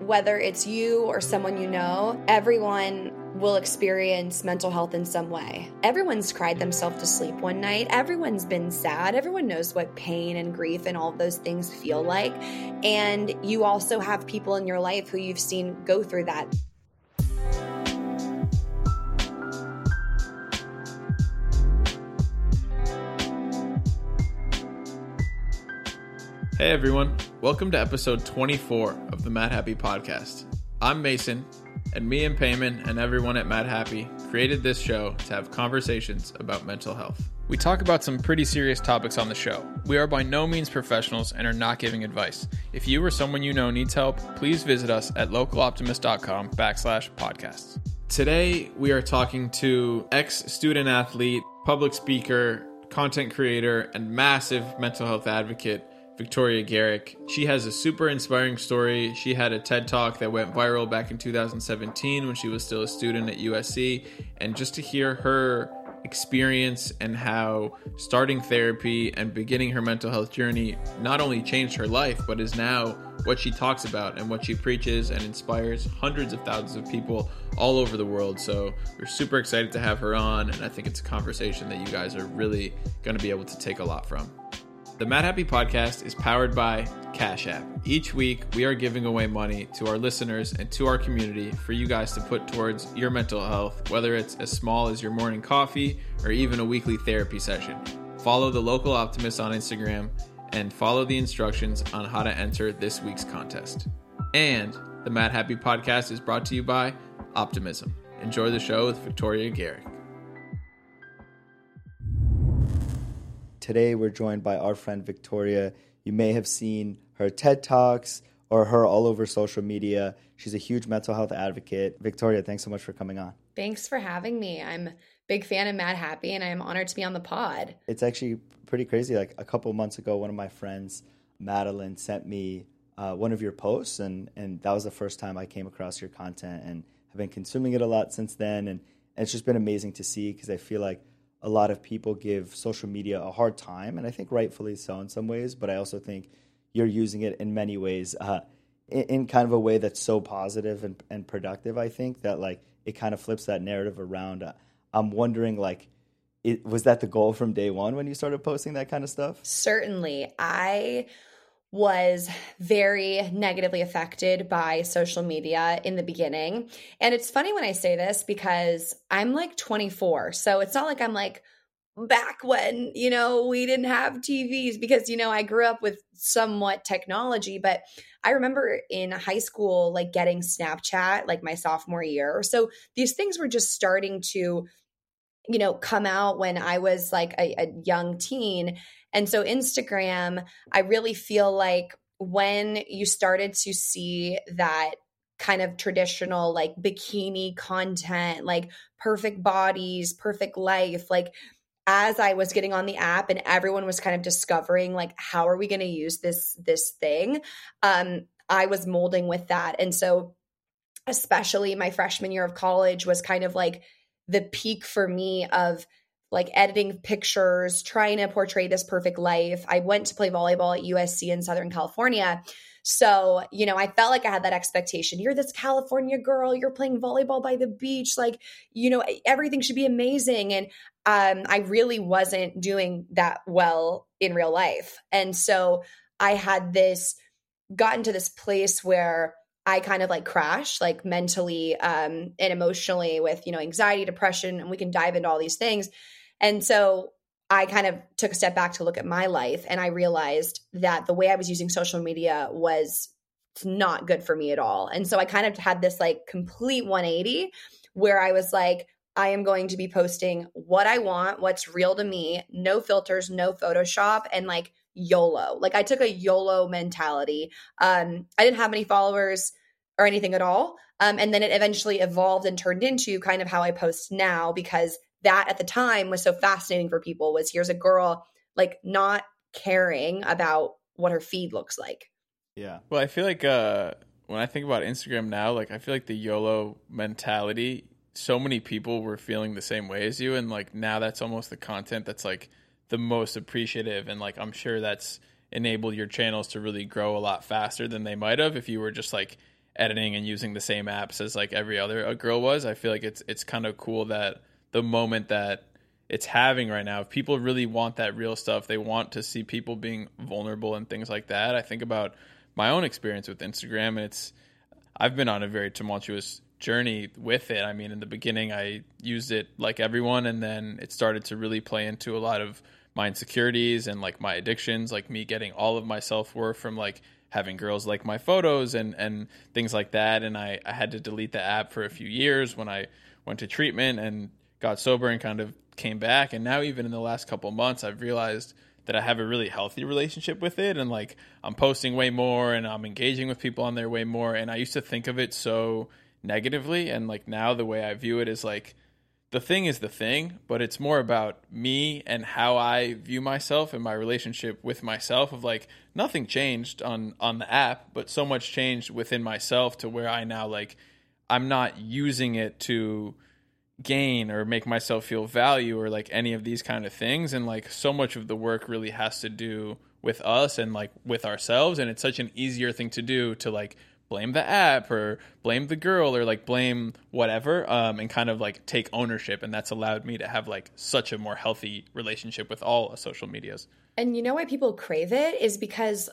whether it's you or someone you know, everyone will experience mental health in some way. Everyone's cried themselves to sleep one night. Everyone's been sad. Everyone knows what pain and grief and all those things feel like. And you also have people in your life who you've seen go through that. Hey everyone, welcome to episode 24 of the Madhappy Podcast. I'm Mason, and me and Peiman and everyone at Madhappy created this show to have conversations about mental health. We talk about some pretty serious topics on the show. We are by no means professionals and are not giving advice. If you or someone you know needs help, please visit us at localoptimist.com backslash podcasts. Today, we are talking to ex student athlete, public speaker, content creator, and massive mental health advocate, Victoria Garrick. She has a super inspiring story. She had a TED Talk that went viral back in 2017 when she was still a student at USC. And just to hear her experience and how starting therapy and beginning her mental health journey not only changed her life, but is now what she talks about and what she preaches and inspires hundreds of thousands of people all over the world. So we're super excited to have her on, and I think it's a conversation that you guys are really going to be able to take a lot from. The Madhappy Podcast is powered by Cash App. Each week, we are giving away money to our listeners and to our community for you guys to put towards your mental health, whether it's as small as your morning coffee or even a weekly therapy session. Follow the local optimist on Instagram and follow the instructions on how to enter this week's contest. And the Madhappy Podcast is brought to you by Optimism. Enjoy the show with Victoria Garrick. Today, we're joined by our friend Victoria. You may have seen her TED Talks or her all over social media. She's a huge mental health advocate. Victoria, thanks so much for coming on. Thanks for having me. I'm a big fan of Madhappy and I'm honored to be on the pod. It's actually pretty crazy. Like a couple months ago, one of my friends, Madeline, sent me uh, one of your posts, and, and that was the first time I came across your content and have been consuming it a lot since then. And, and it's just been amazing to see because I feel like a lot of people give social media a hard time, and I think rightfully so in some ways. But I also think you're using it in many ways uh, in, in, kind of a way that's so positive and, and productive. I think that like it kind of flips that narrative around. Uh, I'm wondering like. It, was that the goal from day one when you started posting that kind of stuff? Certainly. I was very negatively affected by social media in the beginning. And it's funny when I say this because I'm like 24. So it's not like I'm like back when, you know, we didn't have TVs because, you know, I grew up with somewhat technology. But I remember in high school, like getting Snapchat, like my sophomore year. So these things were just starting to you know come out when i was like a, a, young teen and so Instagram, I really feel like when you started to see that kind of traditional like bikini content, like perfect bodies, perfect life, like as I was getting on the app and everyone was kind of discovering like how are we going to use this this thing, um I was molding with that. And so especially my freshman year of college was kind of like the peak for me of like editing pictures, trying to portray this perfect life. I went to play volleyball at USC in Southern California. So, you know, I felt like I had that expectation. You're this California girl, you're playing volleyball by the beach, like, you know, everything should be amazing. And um, I really wasn't doing that well in real life. And so I had this gotten to this place where I kind of like crash, like mentally um, and emotionally with, you know, anxiety, depression, and we can dive into all these things. And so I kind of took a step back to look at my life and I realized that the way I was using social media was not good for me at all. And so I kind of had this like complete 180 where I was like, I am going to be posting what I want, what's real to me, no filters, no Photoshop, and like YOLO. Like I took a YOLO mentality. Um, I didn't have any followers or anything at all. Um, and then it eventually evolved and turned into kind of how I post now because that at the time was so fascinating for people was here's a girl like not caring about what her feed looks like. Yeah. Well, I feel like uh when I think about Instagram now, like I feel like the YOLO mentality, so many people were feeling the same way as you and like now that's almost the content that's like the most appreciative and like I'm sure that's enabled your channels to really grow a lot faster than they might have if you were just like editing and using the same apps as like every other a girl was. I feel like it's it's kind of cool that the moment that it's having right now, if people really want that real stuff, they want to see people being vulnerable and things like that. I think about my own experience with Instagram and it's I've been on a very tumultuous journey with it. I mean, in the beginning, I used it like everyone, and then it started to really play into a lot of my insecurities and like my addictions, like me getting all of my self worth from like having girls like my photos and and things like that. And I I had to delete the app for a few years when I went to treatment and got sober and kind of came back. And now even in the last couple months, I've realized that I have a really healthy relationship with it and like I'm posting way more and I'm engaging with people on there way more and I used to think of it so negatively and like now the way I view it is like the thing is the thing, but it's more about me and how I view myself and my relationship with myself of like nothing changed on on the app, but so much changed within myself to where I now like I'm not using it to gain or make myself feel value or like any of these kind of things and like so much of the work really has to do with us and like with ourselves and it's such an easier thing to do to like blame the app or blame the girl or like blame whatever um, and kind of like take ownership and that's allowed me to have like such a more healthy relationship with all social medias and you know why people crave it is because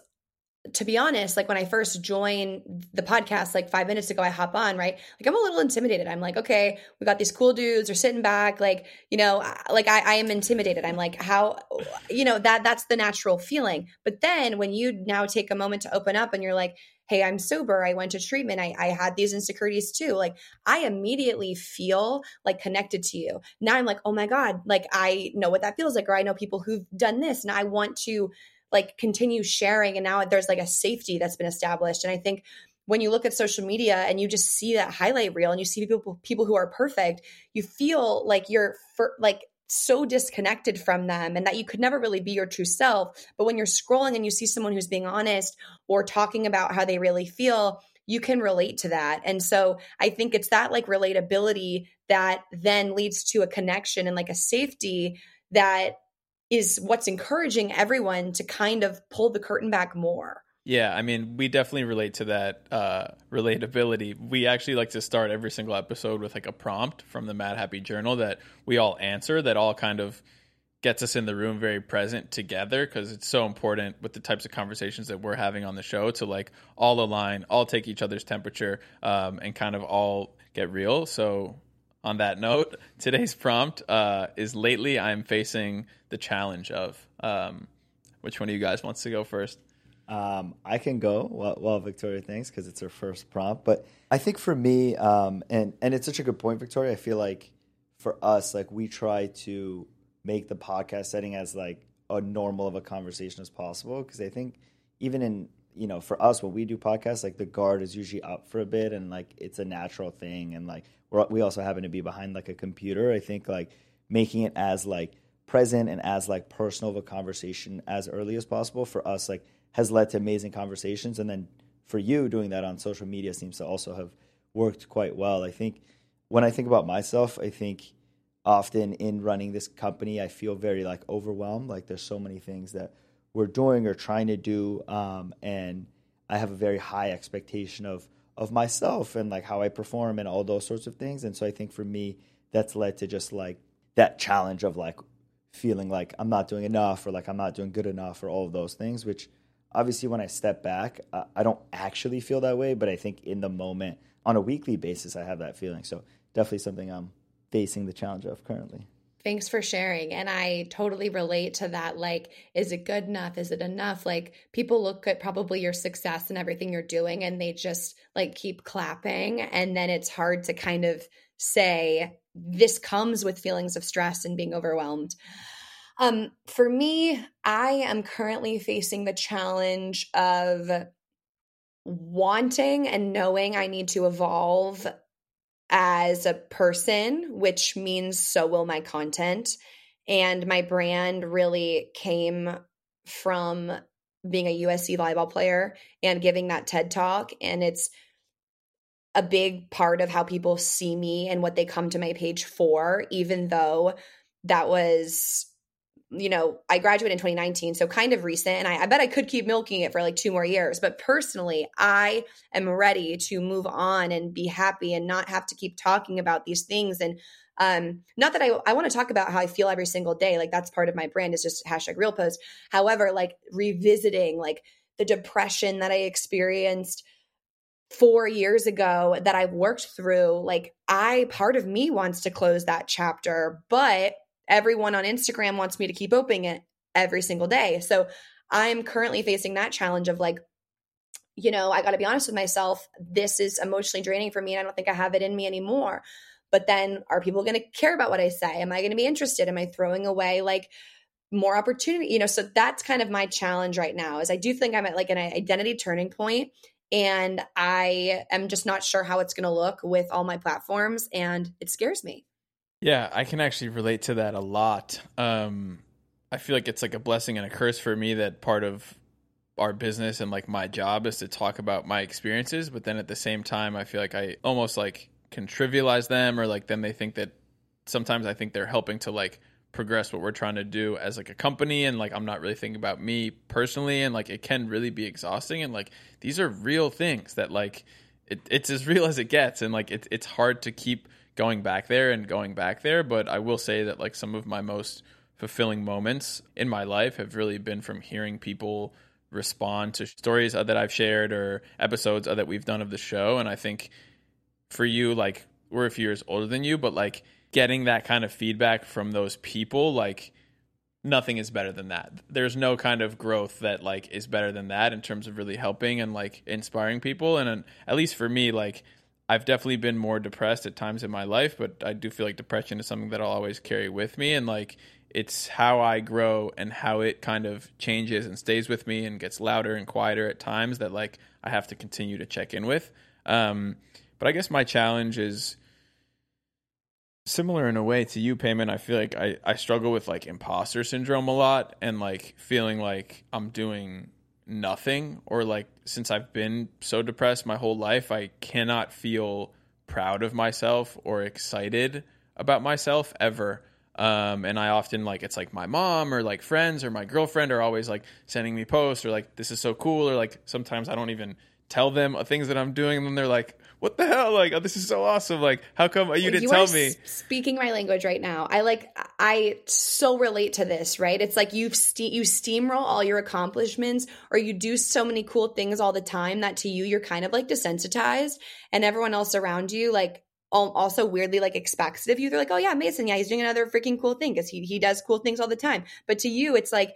to be honest, like when I first joined the podcast, like five minutes ago, I hop on, right? Like I'm a little intimidated. I'm like, okay, we got these cool dudes, they're sitting back, like, you know, like I, I am intimidated. I'm like, how, you know, that that's the natural feeling. But then when you now take a moment to open up and you're like, hey, I'm sober, I went to treatment, I, I had these insecurities too. Like I immediately feel like connected to you. Now I'm like, oh my God, like I know what that feels like, or I know people who've done this and I want to like continue sharing and now there's like a safety that's been established and i think when you look at social media and you just see that highlight reel and you see people people who are perfect you feel like you're for, like so disconnected from them and that you could never really be your true self but when you're scrolling and you see someone who's being honest or talking about how they really feel you can relate to that and so i think it's that like relatability that then leads to a connection and like a safety that is what's encouraging everyone to kind of pull the curtain back more. Yeah, I mean, we definitely relate to that uh, relatability. We actually like to start every single episode with like a prompt from the Madhappy Journal that we all answer that all kind of gets us in the room very present together because it's so important with the types of conversations that we're having on the show to like all align, all take each other's temperature, um, and kind of all get real. So on that note, today's prompt uh, is lately I'm facing the challenge of. Um, which one of you guys wants to go first? Um, I can go while, Victoria thinks because it's her first prompt. But I think for me, um, and and it's such a good point, Victoria. I feel like for us, like we try to make the podcast setting as like a normal of a conversation as possible because I think even in you know for us when we do podcasts like the guard is usually up for a bit and like it's a natural thing and like we're, we also happen to be behind like a computer. I think like making it as like present and as like personal of a conversation as early as possible for us like has led to amazing conversations and then for you doing that on social media seems to also have worked quite well. I think when I think about myself, I think often in running this company, I feel very like overwhelmed. Like there's so many things that we're doing or trying to do, um, and I have a very high expectation of of myself and like how I perform and all those sorts of things. And so I think for me, that's led to just like that challenge of like feeling like I'm not doing enough or like I'm not doing good enough or all of those things, which obviously when I step back, uh, I don't actually feel that way, but I think in the moment on a weekly basis, I have that feeling. So definitely something I'm facing the challenge of currently. Thanks for sharing. And I totally relate to that. Like, is it good enough? Is it enough? Like, people look at probably your success and everything you're doing and they just like keep clapping. And then it's hard to kind of say, this comes with feelings of stress and being overwhelmed. Um, for me, I am currently facing the challenge of wanting and knowing I need to evolve as a person, which means so will my content. And my brand really came from being a USC volleyball player and giving that TED talk. And it's a big part of how people see me and what they come to my page for, even though that was you know, I graduated in 2019, so kind of recent. And I, I, bet I could keep milking it for like two more years. But personally, I am ready to move on and be happy and not have to keep talking about these things. And um, not that I, I want to talk about how I feel every single day. Like that's part of my brand is just hashtag real post. However, like revisiting like the depression that I experienced four years ago that I've worked through, like I, part of me wants to close that chapter, but everyone on Instagram wants me to keep opening it every single day. So I'm currently facing that challenge of like, you know, I got to be honest with myself. This is emotionally draining for me, and I don't think I have it in me anymore. But then, are people going to care about what I say? Am I going to be interested? Am I throwing away like more opportunity? You know, so that's kind of my challenge right now. Is I do think I'm at like an identity turning point, and I am just not sure how it's going to look with all my platforms, and it scares me. Yeah, I can actually relate to that a lot. Um, I feel like it's like a blessing and a curse for me that part of our business and like my job is to talk about my experiences, but then at the same time, I feel like I almost like can trivialize them or like then they think that sometimes I think they're helping to like progress what we're trying to do as like a company and like I'm not really thinking about me personally and like it can really be exhausting and like these are real things that like it, it's as real as it gets and like it, it's hard to keep going back there and going back there. But I will say that like some of my most fulfilling moments in my life have really been from hearing people respond to stories that I've shared or episodes that we've done of the show. And I think for you, like we're a few years older than you, but like getting that kind of feedback from those people, like nothing is better than that. There's no kind of growth that like is better than that in terms of really helping and like inspiring people. And at least for me, like I've definitely been more depressed at times in my life, but I do feel like depression is something that I'll always carry with me. And like, it's how I grow and how it kind of changes and stays with me and gets louder and quieter at times that like I have to continue to check in with. Um, but I guess my challenge is similar in a way to you, Peiman. I feel like I, I struggle with like imposter syndrome a lot and like feeling like I'm doing nothing or like since I've been so depressed my whole life, I cannot feel proud of myself or excited about myself ever. Um, and I often like it's like my mom or like friends or my girlfriend are always like sending me posts or like this is so cool or like sometimes I don't even tell them things that I'm doing and then they're like what the hell? Like, oh, this is so awesome. Like, how come you didn't you tell me? Speaking my language right now. I like, I so relate to this, right? It's like you ste- you steamroll all your accomplishments or you do so many cool things all the time that to you, you're kind of like desensitized and everyone else around you, like, also weirdly like expects it of you. They're like, oh yeah, Mason, yeah, he's doing another freaking cool thing because he he does cool things all the time. But to you, it's like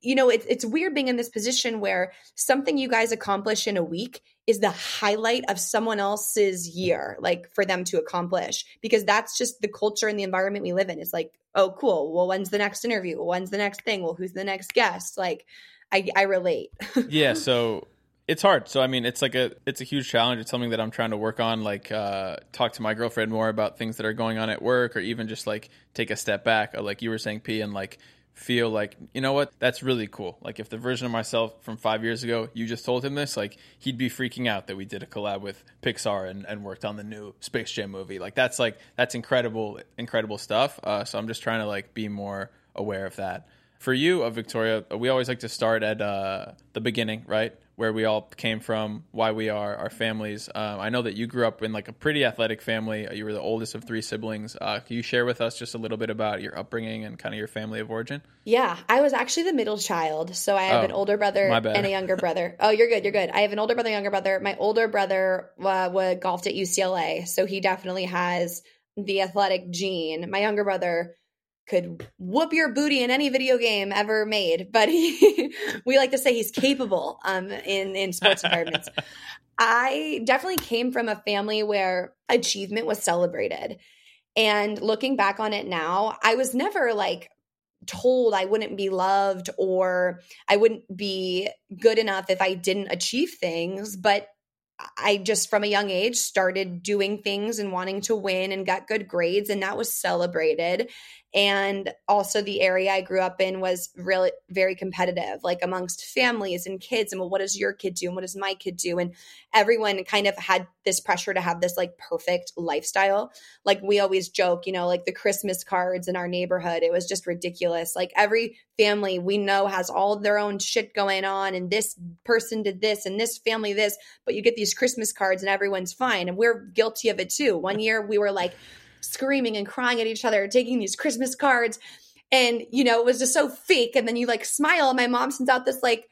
you know, it's it's weird being in this position where something you guys accomplish in a week is the highlight of someone else's year, like for them to accomplish, because that's just the culture and the environment we live in. It's like, oh, cool. Well, when's the next interview? When's the next thing? Well, who's the next guest? Like, I, I relate. yeah. So it's hard. So I mean, it's like a it's a huge challenge. It's something that I'm trying to work on. Like, uh, talk to my girlfriend more about things that are going on at work, or even just like take a step back. Like you were saying, P, and like feel like you know what? That's really cool. Like if the version of myself from five years ago you just told him this like he'd be freaking out that we did a collab with pixar and, and worked on the new space jam movie. Like that's like that's incredible incredible stuff. Uh, so i'm just trying to like be more aware of that. For you uh, victoria we always like to start at uh, the beginning right where we all came from, why we are, our families. Um, I know that you grew up in like a pretty athletic family. You were the oldest of three siblings. Uh, can you share with us just a little bit about your upbringing and kind of your family of origin? Yeah, I was actually the middle child. So I have oh, an older brother and a younger brother. oh, you're good. You're good. I have an older brother, younger brother. My older brother uh, was golfed at UCLA, so he definitely has the athletic gene. My younger brother could whoop your booty in any video game ever made, but he, we like to say he's capable um, in in sports environments. I definitely came from a family where achievement was celebrated. And looking back on it now, I was never like told I wouldn't be loved or I wouldn't be good enough if I didn't achieve things, but I just from a young age started doing things and wanting to win and got good grades and that was celebrated and also the area i grew up in was really very competitive like amongst families and kids and well what does your kid do and what does my kid do? And everyone kind of had this pressure to have this like perfect lifestyle. Like we always joke you know like the christmas cards in our neighborhood it was just ridiculous. Like every family we know has all their own shit going on and this person did this and this family this but you get these christmas cards and everyone's fine and we're guilty of it too. One year we were like screaming and crying at each other, taking these Christmas cards. And, you know, it was just so fake. And then you like smile, and my mom sends out this like,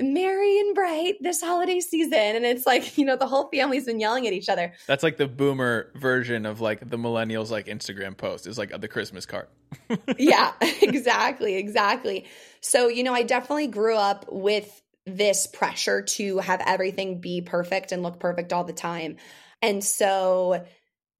merry and bright this holiday season. And it's like, you know, the whole family's been yelling at each other. That's like the boomer version of like the millennials like Instagram post is like the Christmas card. yeah, exactly. Exactly. So, you know, I definitely grew up with this pressure to have everything be perfect and look perfect all the time. And so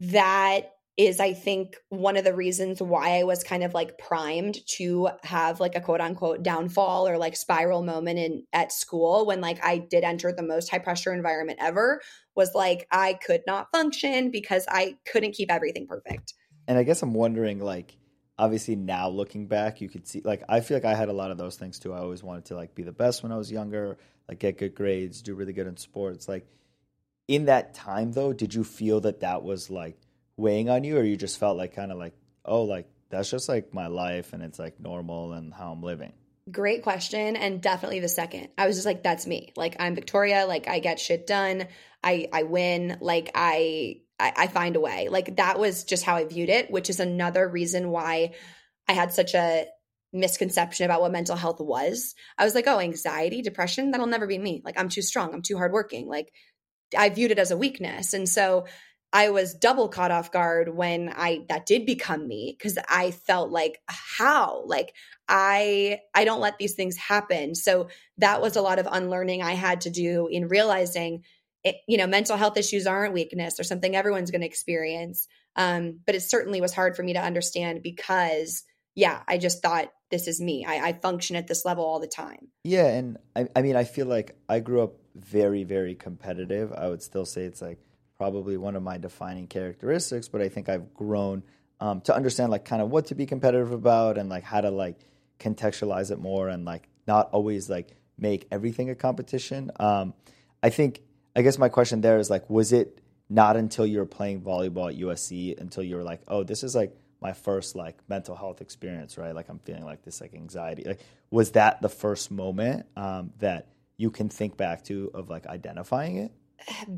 that is I think one of the reasons why I was kind of like primed to have like a quote unquote downfall or like spiral moment in at school when like I did enter the most high pressure environment ever was like I could not function because I couldn't keep everything perfect. And I guess I'm wondering like obviously now looking back you could see like I feel like I had a lot of those things too. I always wanted to like be the best when I was younger, like get good grades, do really good in sports. Like in that time though, did you feel that that was like weighing on you, or you just felt like kind of like, oh, like that's just like my life and it's like normal and how I'm living? Great question. And definitely the second. I was just like, that's me. Like I'm Victoria. Like I get shit done. I I win. Like I I, I find a way. Like that was just how I viewed it, which is another reason why I had such a misconception about what mental health was. I was like, oh, anxiety, depression, that'll never be me. Like I'm too strong. I'm too hardworking. Like I viewed it as a weakness. And so I was double caught off guard when I that did become me because I felt like how like I I don't let these things happen. So that was a lot of unlearning I had to do in realizing it, you know mental health issues aren't weakness or something everyone's going to experience. Um, but it certainly was hard for me to understand because yeah, I just thought this is me. I, I function at this level all the time. Yeah, and I, I mean I feel like I grew up very very competitive. I would still say it's like probably one of my defining characteristics, but I think I've grown um, to understand like kind of what to be competitive about and like how to like contextualize it more and like not always like make everything a competition. Um, I think I guess my question there is like, was it not until you were playing volleyball at USC until you were like, oh, this is like my first like mental health experience, right? Like I'm feeling like this like anxiety. Like was that the first moment um, that you can think back to of like identifying it?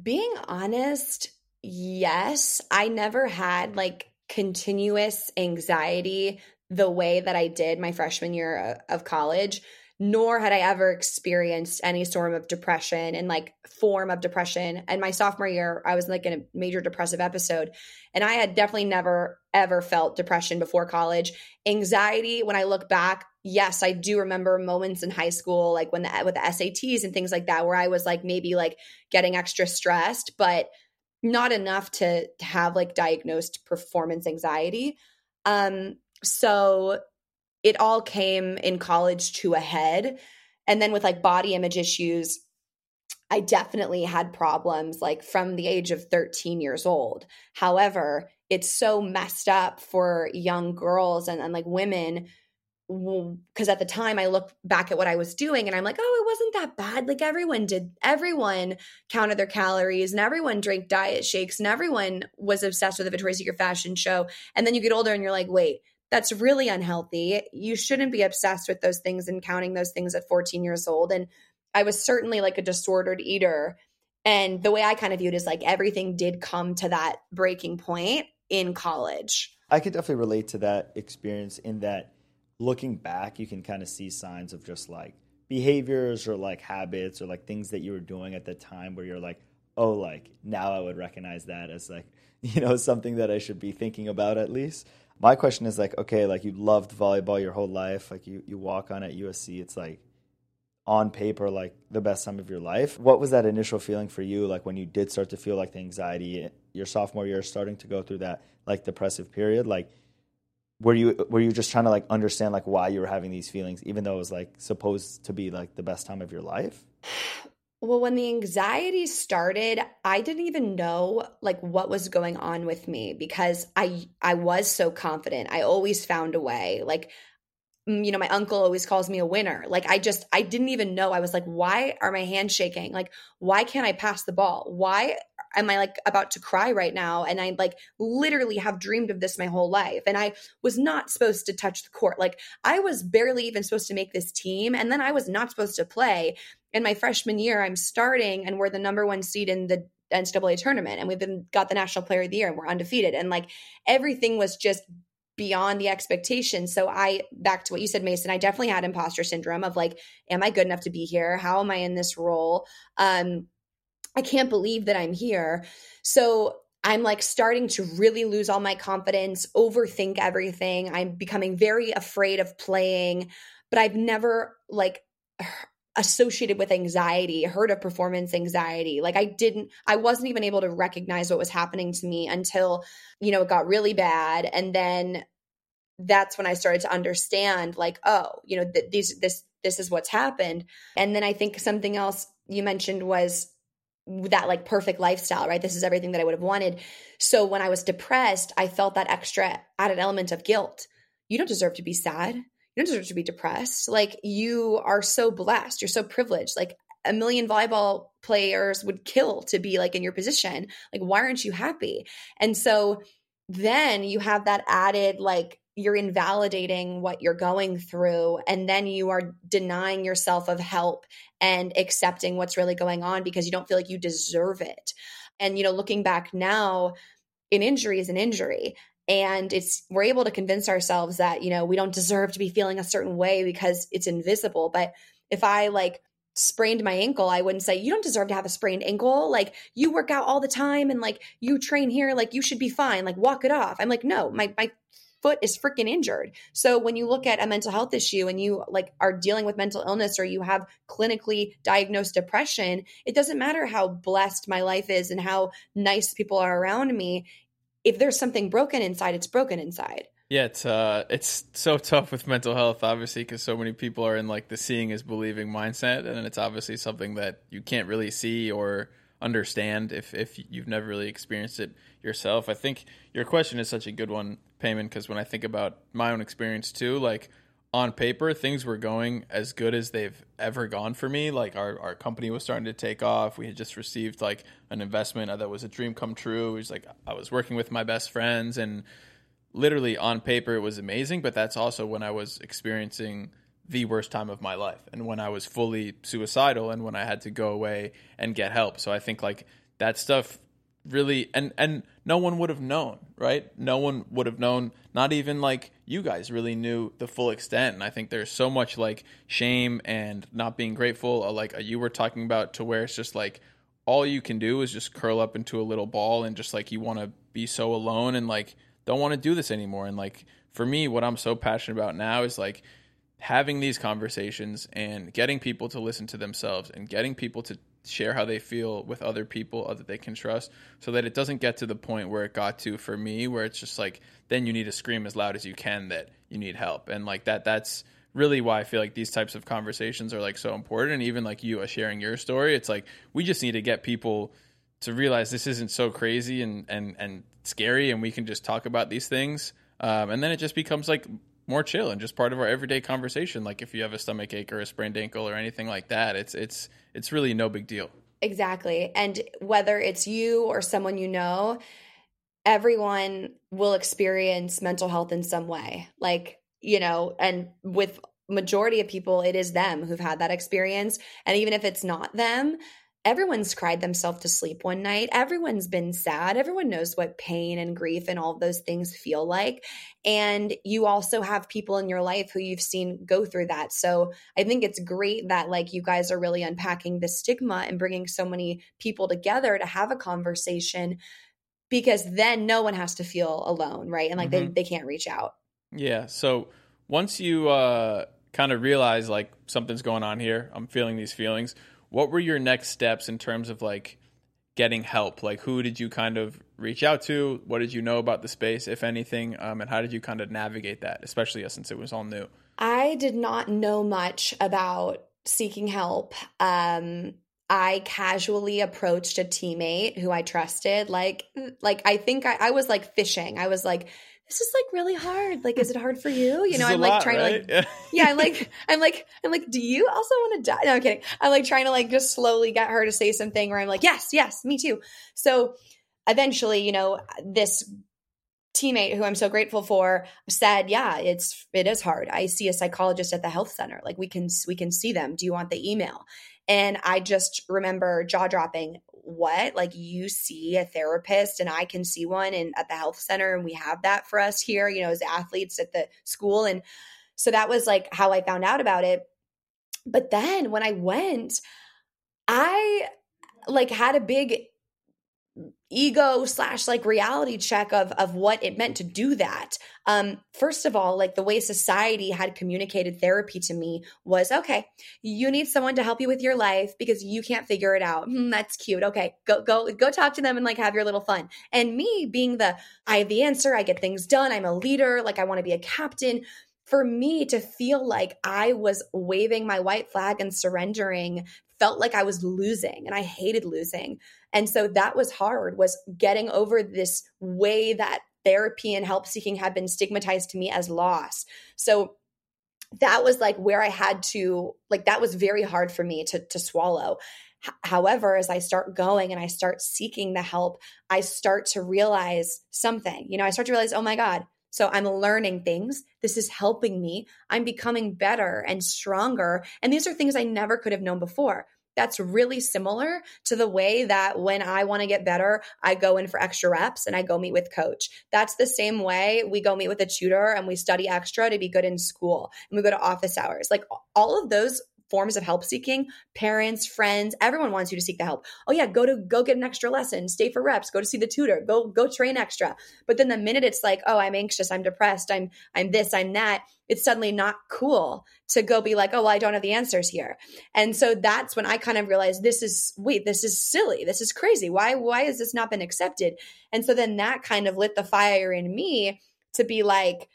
Being honest, yes. I never had like continuous anxiety the way that I did my freshman year of college, nor had I ever experienced any sort of depression and like form of depression. And my sophomore year, I was like in a major depressive episode. And I had definitely never, ever felt depression before college. Anxiety, when I look back, yes, I do remember moments in high school, like when the with the SATs and things like that, where I was like maybe like getting extra stressed, but not enough to, have like diagnosed performance anxiety. Um, so it all came in college to a head. And then with like body image issues, I definitely had problems like from the age of 13 years old. However, it's so messed up for young girls and, and like women because at the time I look back at what I was doing and I'm like, oh, it wasn't that bad. Like everyone did, everyone counted their calories and everyone drank diet shakes and everyone was obsessed with the Victoria's Secret fashion show. And then you get older and you're like, wait, that's really unhealthy. You shouldn't be obsessed with those things and counting those things at 14 years old. And I was certainly like a disordered eater. And the way I kind of viewed is like everything did come to that breaking point in college. I could definitely relate to that experience in that looking back, you can kind of see signs of just like behaviors or like habits or like things that you were doing at the time where you're like, oh, like now I would recognize that as like, you know, something that I should be thinking about at least. My question is like, okay, like you loved volleyball your whole life, like you, you walk on at USC, it's like on paper, like the best time of your life. What was that initial feeling for you, like when you did start to feel like the anxiety your sophomore year, starting to go through that like depressive period? Like, were you were you just trying to like understand like why you were having these feelings even though it was like supposed to be like the best time of your life Well, when the anxiety started, I didn't even know like what was going on with me because I I was so confident. I always found a way. Like mm, you know, my uncle always calls me a winner. Like I just I didn't even know. I was like, why are my hands shaking? Like why can't I pass the ball? Why am I like about to cry right now? And I like literally have dreamed of this my whole life. And I was not supposed to touch the court. Like I was barely even supposed to make this team. And then I was not supposed to play. In my freshman year, I'm starting and we're the number one seed in the NCAA tournament. And we've been got the national player of the year and we're undefeated. And like everything was just beyond the expectation. So I back to what you said, Mason, I definitely had imposter syndrome of like, am I good enough to be here? How am I in this role? Um, I can't believe that I'm here. So I'm like starting to really lose all my confidence, overthink everything. I'm becoming very afraid of playing, but I've never like associated with anxiety, heard of performance anxiety. Like I didn't I wasn't even able to recognize what was happening to me until, you know, it got really bad and then that's when I started to understand like, oh, you know, th- these this this is what's happened. And then I think something else you mentioned was that like perfect lifestyle, right? This is everything that I would have wanted. So when I was depressed, I felt that extra added element of guilt. You don't deserve to be sad. You don't deserve to be depressed. Like you are so blessed. You're so privileged. Like a million volleyball players would kill to be like in your position. Like why aren't you happy? And so then you have that added like you're invalidating what you're going through and then you are denying yourself of help and accepting what's really going on because you don't feel like you deserve it and you know looking back now an injury is an injury and it's we're able to convince ourselves that you know we don't deserve to be feeling a certain way because it's invisible but if i like sprained my ankle, I wouldn't say, you don't deserve to have a sprained ankle. Like, you work out all the time and like you train here, like, you should be fine. Like, walk it off. I'm like, no, my, my foot is freaking injured. So when you look at a mental health issue and you like are dealing with mental illness or you have clinically diagnosed depression, it doesn't matter how blessed my life is and how nice people are around me. If there's something broken inside, it's broken inside. Yeah, it's uh, it's so tough with mental health, obviously, because so many people are in like the seeing is believing mindset, and it's obviously something that you can't really see or understand if if you've never really experienced it yourself. I think your question is such a good one, Peiman, because when I think about my own experience too, like on paper, things were going as good as they've ever gone for me. Like our, our company was starting to take off. We had just received like an investment uh, that was a dream come true. It was like I was working with my best friends and literally on paper it was amazing, but that's also when I was experiencing the worst time of my life and when I was fully suicidal and when I had to go away and get help. So I think like that stuff really and and no one would have known right? No one would have known not even like you guys really knew the full extent. And i think there's so much like shame and not being grateful uh, like you were talking about to where it's just like all you can do is just curl up into a little ball and just like you want to be so alone and like don't want to do this anymore. And like for me what i'm so passionate about now is like having these conversations and getting people to listen to themselves and getting people to share how they feel with other people that they can trust so that it doesn't get to the point where it got to for me where it's just like then you need to scream as loud as you can that you need help. And like that that's really why I feel like these types of conversations are like so important. And even like you uh, sharing your story it's like we just need to get people to realize this isn't so crazy and and and scary and we can just talk about these things. Um, and then it just becomes like more chill and just part of our everyday conversation. Like if you have a stomach ache or a sprained ankle or anything like that, it's it's it's really no big deal. Exactly. And whether it's you or someone you know, everyone will experience mental health in some way. Like, you know, and with majority of people it is them who've had that experience and even if it's not them everyone's cried themselves to sleep one night. Everyone's been sad. Everyone knows what pain and grief and all those things feel like. And you also have people in your life who you've seen go through that. So I think it's great that like you guys are really unpacking the stigma and bringing so many people together to have a conversation because then no one has to feel alone, right? And like mm-hmm. they, they can't reach out. Yeah. So once you uh kind of realize like something's going on here, I'm feeling these feelings what were your next steps in terms of like getting help? Like, who did you kind of reach out to? What did you know about the space, if anything? Um, and how did you kind of navigate that, especially since it was all new? I did not know much about seeking help. Um, I casually approached a teammate who I trusted. Like, like I think I, I was like fishing. I was like, this is like really hard. Like, is it hard for you? You know, I'm like lot, trying right? to like, yeah, I'm like, I'm like, I'm like, do you also want to die? No, I'm kidding. I'm like trying to like just slowly get her to say something where I'm like, yes, yes, me too. So eventually, you know, this teammate who I'm so grateful for said, "Yeah, it's it is hard. I see a psychologist at the health center. Like we can we can see them. Do you want the email?" And I just remember jaw dropping. What? Like you see a therapist and I can see one in at the health center and we have that for us here, you know, as athletes at the school and so that was like how I found out about it. But then when I went, I like had a big ego slash like reality check of of what it meant to do that. Um first of all like the way society had communicated therapy to me was okay you need someone to help you with your life because you can't figure it out. Hmm, that's cute. Okay go go go talk to them and like have your little fun. And me being the i have the answer i get things done i'm a leader like i want to be a captain for me to feel like I was waving my white flag and surrendering felt like I was losing and I hated losing. And so that was hard was getting over this way that therapy and help seeking had been stigmatized to me as loss. So that was like where I had to like that was very hard for me to to swallow. However, as I start going and I start seeking the help, I start to realize something. You know, I start to realize, oh my God, so I'm learning things. This is helping me. I'm becoming better and stronger. And these are things I never could have known before. That's really similar to the way that when I want to get better, I go in for extra reps and I go meet with coach. That's the same way we go meet with a tutor and we study extra to be good in school and we go to office hours. Like all of those forms of help seeking. Parents friends everyone wants you to seek the help. Oh yeah go to go get an extra lesson stay for reps go to see the tutor go go train extra. But then the minute it's like oh i'm anxious i'm depressed i'm i'm this i'm that it's suddenly not cool to go be like oh well i don't have the answers here. And so that's when i kind of realized this is wait this is silly. This is crazy. Why why has this not been accepted? And so then that kind of lit the fire in me to be like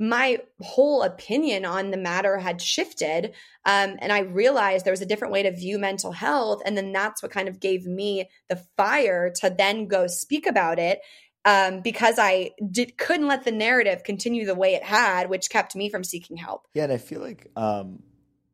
my whole opinion on the matter had shifted. Um, and I realized there was a different way to view mental health. And then that's what kind of gave me the fire to then go speak about it. Um, because I did, couldn't let the narrative continue the way it had, which kept me from seeking help. Yeah, and I feel like um,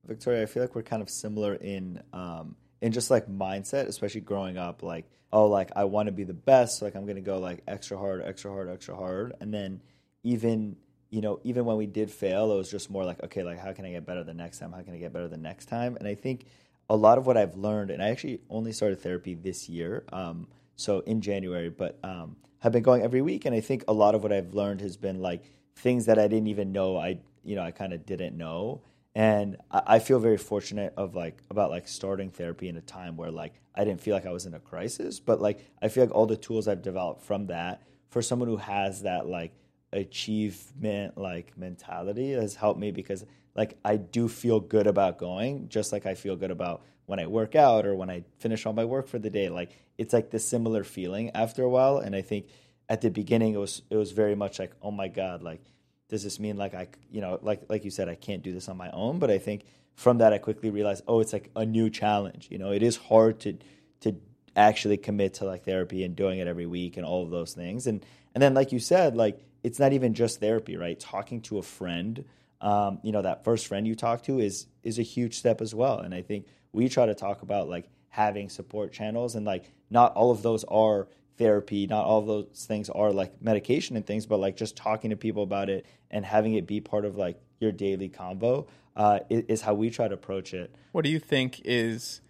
Victoria, I feel like we're kind of similar in um, in just like mindset, especially growing up. Like, oh, like I want to be the best, so like I'm gonna go like extra hard, extra hard, extra hard, and then even you know, even when we did fail, it was just more like, okay, like how can I get better the next time? How can I get better the next time? And I think a lot of what I've learned, and I actually only started therapy this year, um, so in January, but um, have been going every week. And I think a lot of what I've learned has been like things that I didn't even know I, you know, I kind of didn't know. And I, I feel very fortunate of like about like starting therapy in a time where like I didn't feel like I was in a crisis, but like I feel like all the tools I've developed from that for someone who has that like achievement like mentality has helped me because like I do feel good about going just like I feel good about when I work out or when I finish all my work for the day. Like it's like the similar feeling after a while and I think at the beginning it was it was very much like oh my god like does this mean like I you know like like you said I can't do this on my own? But I think from that I quickly realized oh it's like a new challenge. You know it is hard to to actually commit to like therapy and doing it every week and all of those things. And and then like you said like it's not even just therapy, right? Talking to a friend, um, you know, that first friend you talk to is is a huge step as well. And I think we try to talk about like having support channels and like not all of those are therapy, not all those things are like medication and things, but like just talking to people about it and having it be part of like your daily combo uh, is, is how we try to approach it. What do you think is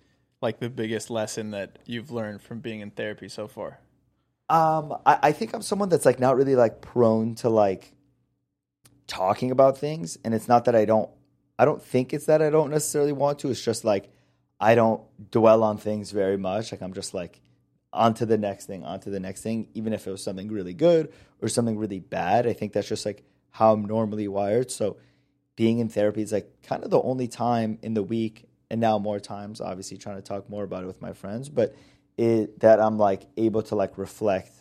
like the biggest lesson that you've learned from being in therapy so far? Um, I, I think I'm someone that's like not really like prone to like talking about things, and it's not that I don't. I don't think it's that I don't necessarily want to. It's just like I don't dwell on things very much. Like I'm just like on to the next thing, on to the next thing, even if it was something really good or something really bad. I think that's just like how I'm normally wired. So being in therapy is like kind of the only time in the week, and now more times, obviously trying to talk more about it with my friends, but it that I'm like able to like reflect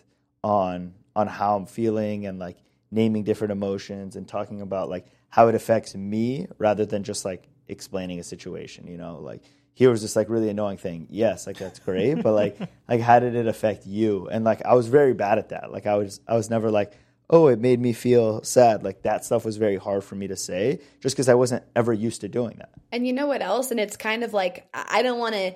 on on how I'm feeling and like naming different emotions and talking about like how it affects me rather than just like explaining a situation, you know, like here was this like really annoying thing. Yes, like that's great, but like like how did it affect you? And like I was very bad at that. Like I was I was never like, oh, it made me feel sad. Like that stuff was very hard for me to say just because I wasn't ever used to doing that. And you know what else? And it's kind of like I don't want to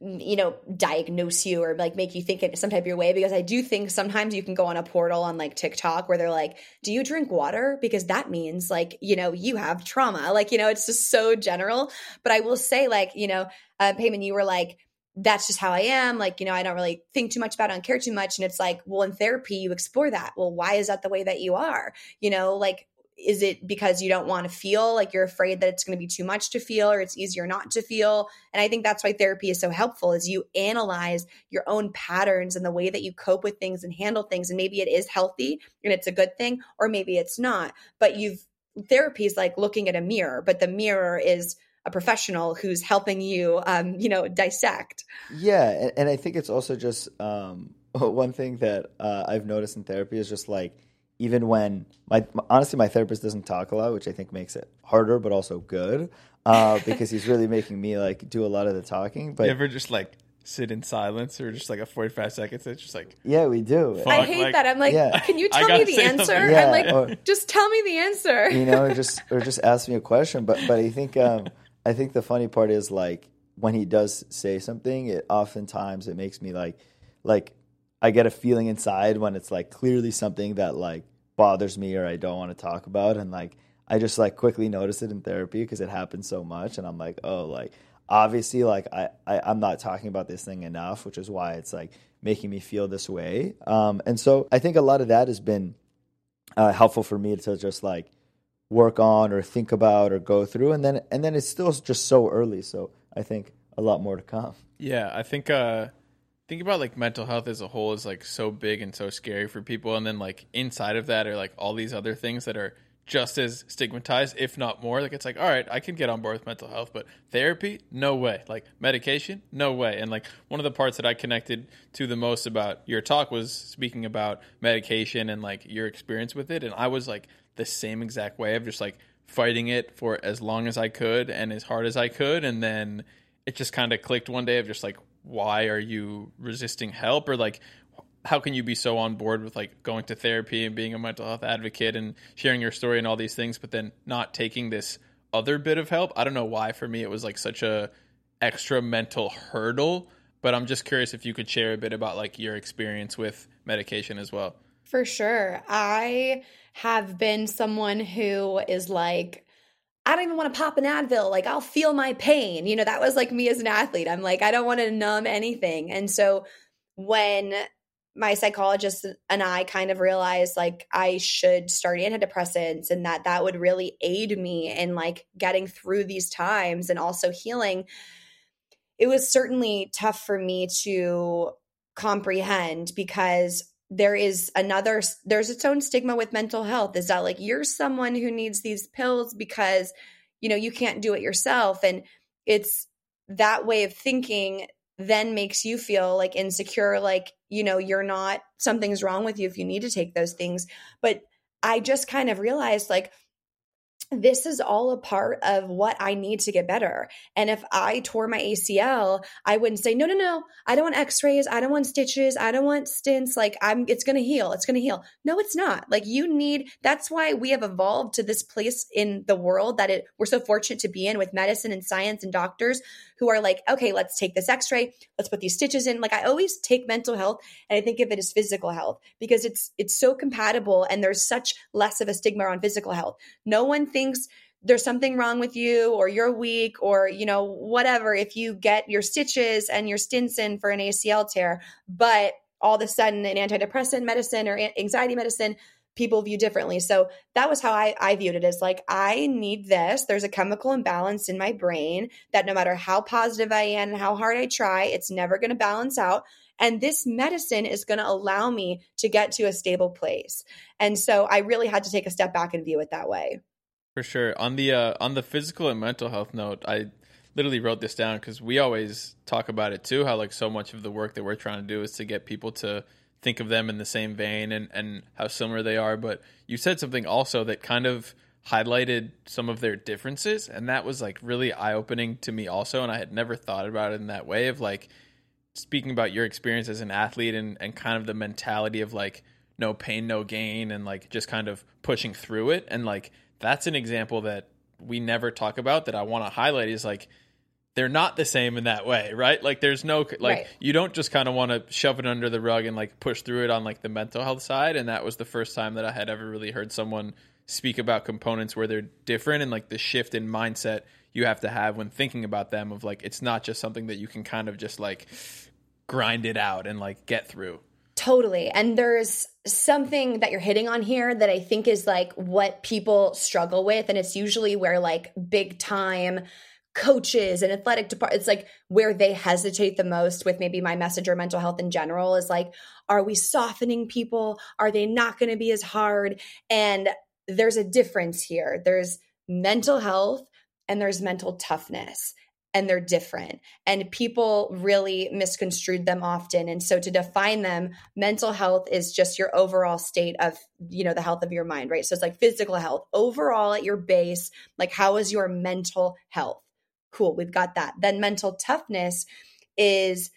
you know diagnose you or like make you think in some type of your way because i do think sometimes you can go on a portal on like tiktok where they're like do you drink water because that means like you know you have trauma like you know it's just so general but i will say like you know uh, Peiman you were like that's just how I am. Like, you know, I don't really think too much about it, I don't care too much. And it's like, well, in therapy, you explore that. Well, why is that the way that you are? You know, like is it because you don't want to feel like you're afraid that it's going to be too much to feel or it's easier not to feel? And i think that's why therapy is so helpful is you analyze your own patterns and the way that you cope with things and handle things and maybe it is healthy and it's a good thing or maybe it's not. But you've therapy is like looking at a mirror but the mirror is a professional who's helping you um, you know dissect. Yeah and, and i think it's also just um, one thing that uh, i've noticed in therapy is just like even when my honestly my therapist doesn't talk a lot, which I think makes it harder, but also good uh, because he's really making me like do a lot of the talking. But you ever just like sit in silence or just like a 45 seconds it's just like yeah we do Fuck, i hate like- that i'm like Yeah. can you tell me the answer something. Yeah, i'm like or- just tell me the answer you know, or just or just ask me a question. But but I think um, I think the funny part is like when he does say something, it oftentimes it makes me like like I get a feeling inside when it's like clearly something that like bothers me or I don't want to talk about, and like I just like quickly notice it in therapy because it happens so much, and I'm like, oh, like obviously like I, I I'm not talking about this thing enough, which is why it's like making me feel this way. Um, and so I think a lot of that has been uh, helpful for me to just like work on or think about or go through and then and then it's still just so early so i think a lot more to come Yeah, I think uh think about like mental health as a whole is like so big and so scary for people and then like inside of that are like all these other things that are just as stigmatized if not more. Like it's like all right I can get on board with mental health but therapy? No way. Like medication? No way. And like one of the parts that I connected to the most about your talk was speaking about medication and like your experience with it and I was like the same exact way of just like fighting it for as long as I could and as hard as I could and then it just kind of clicked one day of just like why are you resisting help? Or like how can you be so on board with like going to therapy and being a mental health advocate and sharing your story and all these things but then not taking this other bit of help? I don't know why for me it was like such a extra mental hurdle but i'm just curious if you could share a bit about like your experience with medication as well. For sure. I have been someone who is like, I don't even want to pop an Advil. Like, I'll feel my pain. You know, that was like me as an athlete. I'm like, I don't want to numb anything. And so when my psychologist and I kind of realized like I should start antidepressants and that that would really aid me in like getting through these times and also healing, it was certainly tough for me to comprehend because there is another there's its own stigma with mental health is that like you're someone who needs these pills because you know you can't do it yourself. And it's that way of thinking then makes you feel like insecure like you know you're not something's wrong with you if you need to take those things. But i just kind of realized like this is all a part of what I need to get better. And if I tore my ACL, I wouldn't say, no, no, no, I don't want x-rays. I don't want stitches. I don't want stints. Like I'm, it's going to heal. It's going to heal. No, it's not. Like you need, that's why we have evolved to this place in the world that it, we're so fortunate to be in with medicine and science and doctors who are like, okay, let's take this x-ray. Let's put these stitches in. Like I always take mental health and I think of it as physical health because it's, it's so compatible and there's such less of a stigma on physical health. No one thinks there's something wrong with you or you're weak or you know whatever if you get your stitches and your stints in for an ACL tear but all of a sudden an antidepressant medicine or anxiety medicine people view differently so that was how I, I viewed it as like i need this there's a chemical imbalance in my brain that no matter how positive i am and how hard i try it's never going to balance out and this medicine is going to allow me to get to a stable place and so i really had to take a step back and view it that way For sure. On the uh, on the physical and mental health note, I literally wrote this down because we always talk about it too. How like so much of the work that we're trying to do is to get people to think of them in the same vein and and how similar they are. But you said something also that kind of highlighted some of their differences and that was like really eye-opening to me also and I had never thought about it in that way of like speaking about your experience as an athlete and, and kind of the mentality of like no pain no gain and like just kind of pushing through it and like that's an example that we never talk about that I want to highlight is like they're not the same in that way, right? Like there's no like Right. you don't just kind of want to shove it under the rug and like push through it on like the mental health side and that was the first time that I had ever really heard someone speak about components where they're different and like the shift in mindset you have to have when thinking about them of like it's not just something that you can kind of just like grind it out and like get through. Totally. And there's something that you're hitting on here that I think is like what people struggle with. And it's usually where like big time coaches and athletic department, it's like where they hesitate the most with maybe my message or mental health in general is like, are we softening people? Are they not going to be as hard? And there's a difference here. There's mental health and there's mental toughness and they're different and people really misconstrued them often and so to define them mental health is just your overall state of you know the health of your mind right so it's like physical health overall at your base like how is your mental health cool we've got that. Then mental toughness is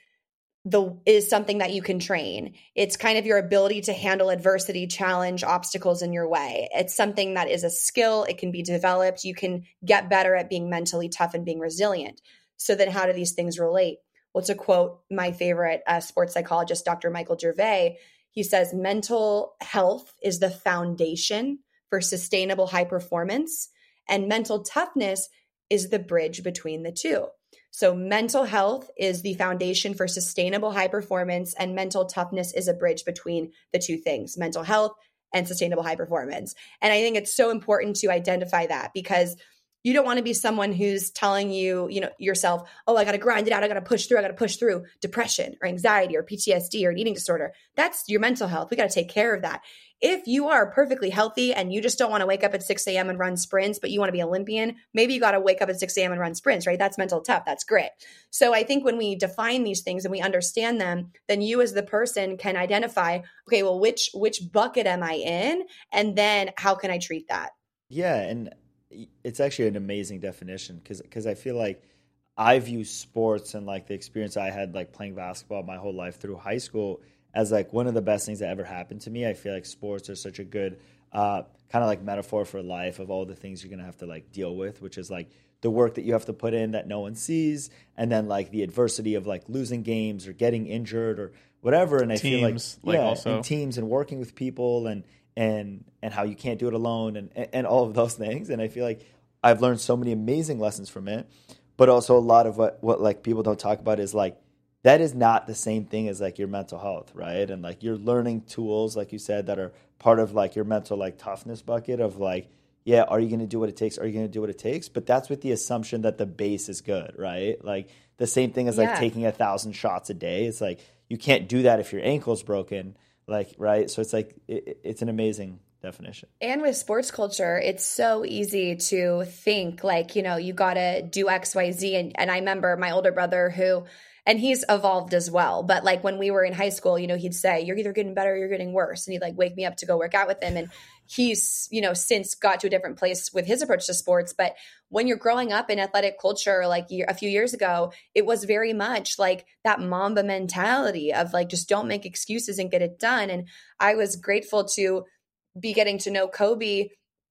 the is something that you can train. It's kind of your ability to handle adversity challenge obstacles in your way. It's something that is a skill it can be developed you can get better at being mentally tough and being resilient. So then how do these things relate? Well to quote my favorite uh, sports psychologist dr michael gervais he says mental health is the foundation for sustainable high performance and mental toughness is the bridge between the two so, mental health is the foundation for sustainable high performance, and mental toughness is a bridge between the two things mental health and sustainable high performance. And I think it's so important to identify that because you don't want to be someone who's telling you, you know, yourself, oh, I got to grind it out. I got to push through. I got to push through depression or anxiety or PTSD or an eating disorder. That's your mental health. We got to take care of that. If you are perfectly healthy and you just don't want to wake up at 6 a.m. and run sprints, but you want to be Olympian, maybe you got to wake up at 6 a.m. and run sprints, right? That's mental tough. That's grit. So I think when we define these things and we understand them, then you as the person can identify, okay, well, which which bucket am I in? And then how can I treat that? Yeah, and it's actually an amazing definition because because I feel like I view sports and like the experience I had like playing basketball my whole life through high school as like one of the best things that ever happened to me. I feel like sports are such a good uh, kind of like metaphor for life of all the things you're gonna have to like deal with, which is like the work that you have to put in that no one sees, and then like the adversity of like losing games or getting injured or whatever. And I feel like Teams, like, yeah, also. and teams and working with people and and and how you can't do it alone and and all of those things. And I feel like I've learned so many amazing lessons from it, but also a lot of what what like people don't talk about is like that is not the same thing as like your mental health, right? And like you're learning tools, like you said, that are part of like your mental like toughness bucket of like, yeah, are you going to do what it takes? Are you going to do what it takes? But that's with the assumption that the base is good, right? Like the same thing as like taking a thousand shots a day. It's like you can't do that if your ankle's broken, like right. So it's like it, it's an amazing definition. And with sports culture, it's so easy to think like, you know, you got to do XYZ. And, and I remember my older brother who, and he's evolved as well. But like when we were in high school, you know, he'd say, You're either getting better or you're getting worse. And he'd like wake me up to go work out with him. And he's, you know, since got to a different place with his approach to sports. But when you're growing up in athletic culture, like a few years ago, it was very much like that Mamba mentality of like, just don't make excuses and get it done. And I was grateful to be getting to know Kobe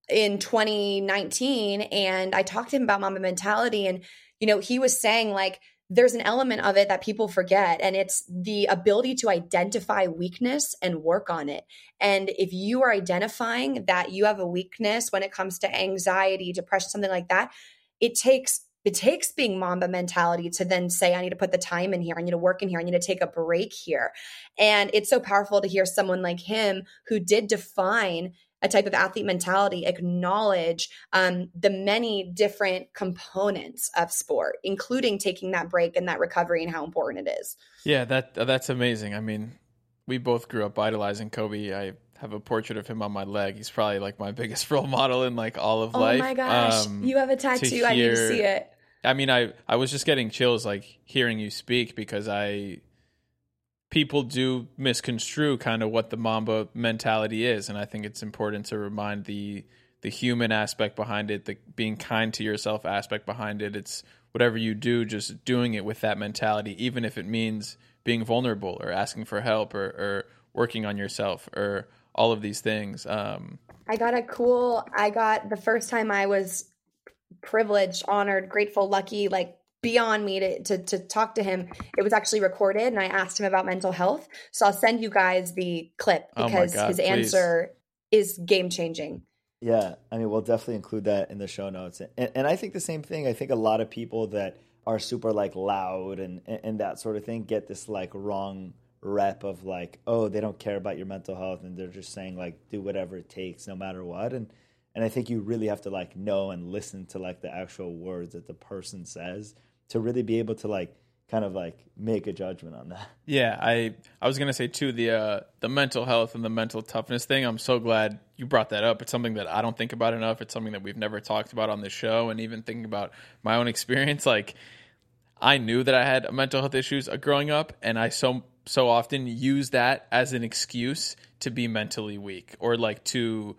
in 2019 and I talked to him about Mamba mentality and you know he was saying like there's an element of it that people forget and it's the ability to identify weakness and work on it. And if you are identifying that you have a weakness when it comes to anxiety, depression, something like that, it takes it takes being mamba mentality to then say i need to put the time in here. I need to work in here. I need to take a break here. And it's so powerful to hear someone like him who did define a type of athlete mentality acknowledge um, the many different components of sport including taking that break and that recovery and how important it is Yeah, that that's amazing. I mean, we both grew up idolizing Kobe. I have a portrait of him on my leg. He's probably like my biggest role model in like all of oh life. Oh my gosh Um, you have a tattoo i need to see it I mean, I I was just getting chills like hearing you speak because I people do misconstrue kind of what the Mamba mentality is, and I think it's important to remind the the human aspect behind it, the being kind to yourself aspect behind it. It's whatever you do, just doing it with that mentality, even if it means being vulnerable or asking for help or, or working on yourself or all of these things. Um, I got a cool, I got the first time I was privileged, honored, grateful, lucky, like beyond me to, to, to talk to him. It was actually recorded and I asked him about mental health. So I'll send you guys the clip Oh because God, his please. answer is game changing. Yeah, I mean, we'll definitely include that in the show notes. And, and I think the same thing. I think a lot of people that are super like loud and, and that sort of thing get this like wrong rep of like, oh, they don't care about your mental health and they're just saying like do whatever it takes no matter what. And and I think you really have to like know and listen to like the actual words that the person says to really be able to like kind of like make a judgment on that. Yeah, I I was gonna say too the uh, the mental health and the mental toughness thing. I'm so glad you brought that up. It's something that I don't think about enough. It's something that we've never talked about on this show, and even thinking about my own experience. Like, I knew that I had mental health issues uh, growing up, and I so so often use that as an excuse to be mentally weak or like to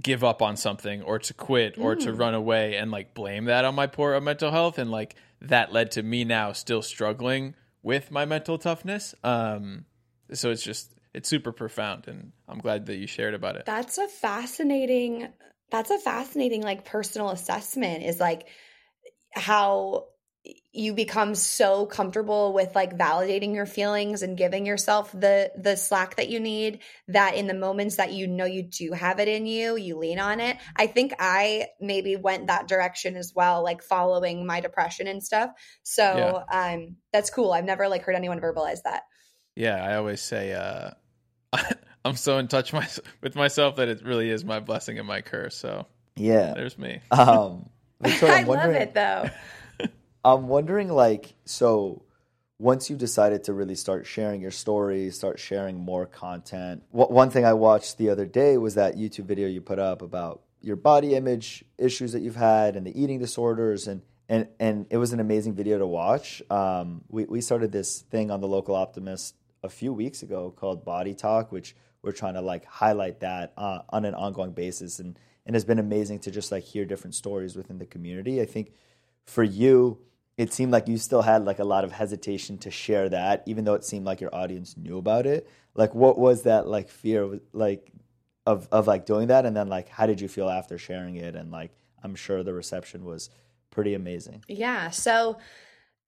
give up on something or to quit or to run away and like blame that on my poor mental health and like that led to me now still struggling with my mental toughness. Um so it's just it's super profound and i'm glad that you shared about it. That's a fascinating that's a fascinating like personal assessment is like how you become so comfortable with like validating your feelings and giving yourself the the slack that you need that in the moments that you know you do have it in you you lean on it. I think i maybe went that direction as well like following my depression and stuff. So um that's cool. I've never like heard anyone verbalize that. Yeah i always say uh i'm so in touch my, with myself that it really is my blessing and my curse so Yeah. there's me. Um, Victoria, i I'm love wondering- it though I'm wondering, like, so once you decided to really start sharing your story, start sharing more content. One thing I watched the other day was that YouTube video you put up about your body image issues that you've had and the eating disorders, and and and it was an amazing video to watch. Um, we we started this thing on the local Optimist a few weeks ago called Body Talk, which we're trying to like highlight that uh, on an ongoing basis, and and it's been amazing to just like hear different stories within the community. I think for you it seemed like you still had like a lot of hesitation to share that even though it seemed like your audience knew about it like what was that like fear like of of like doing that and then like how did you feel after sharing it and like i'm sure the reception was pretty amazing Yeah. So,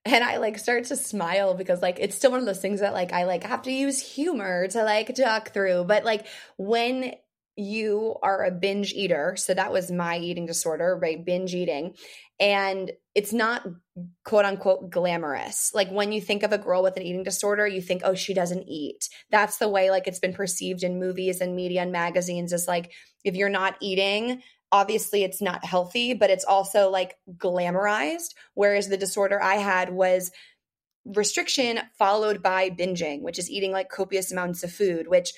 and I like start to smile because like it's still one of those things that like I like have to use humor to like talk through. But like when you are a binge eater, so that was my eating disorder, right? Binge eating. And it's not quote unquote glamorous. Like when you think of a girl with an eating disorder, you think, oh, she doesn't eat. That's the way like it's been perceived in movies and media and magazines is like if you're not eating, obviously it's not healthy, but it's also like glamorized. Whereas the disorder I had was restriction followed by binging, which is eating like copious amounts of food, which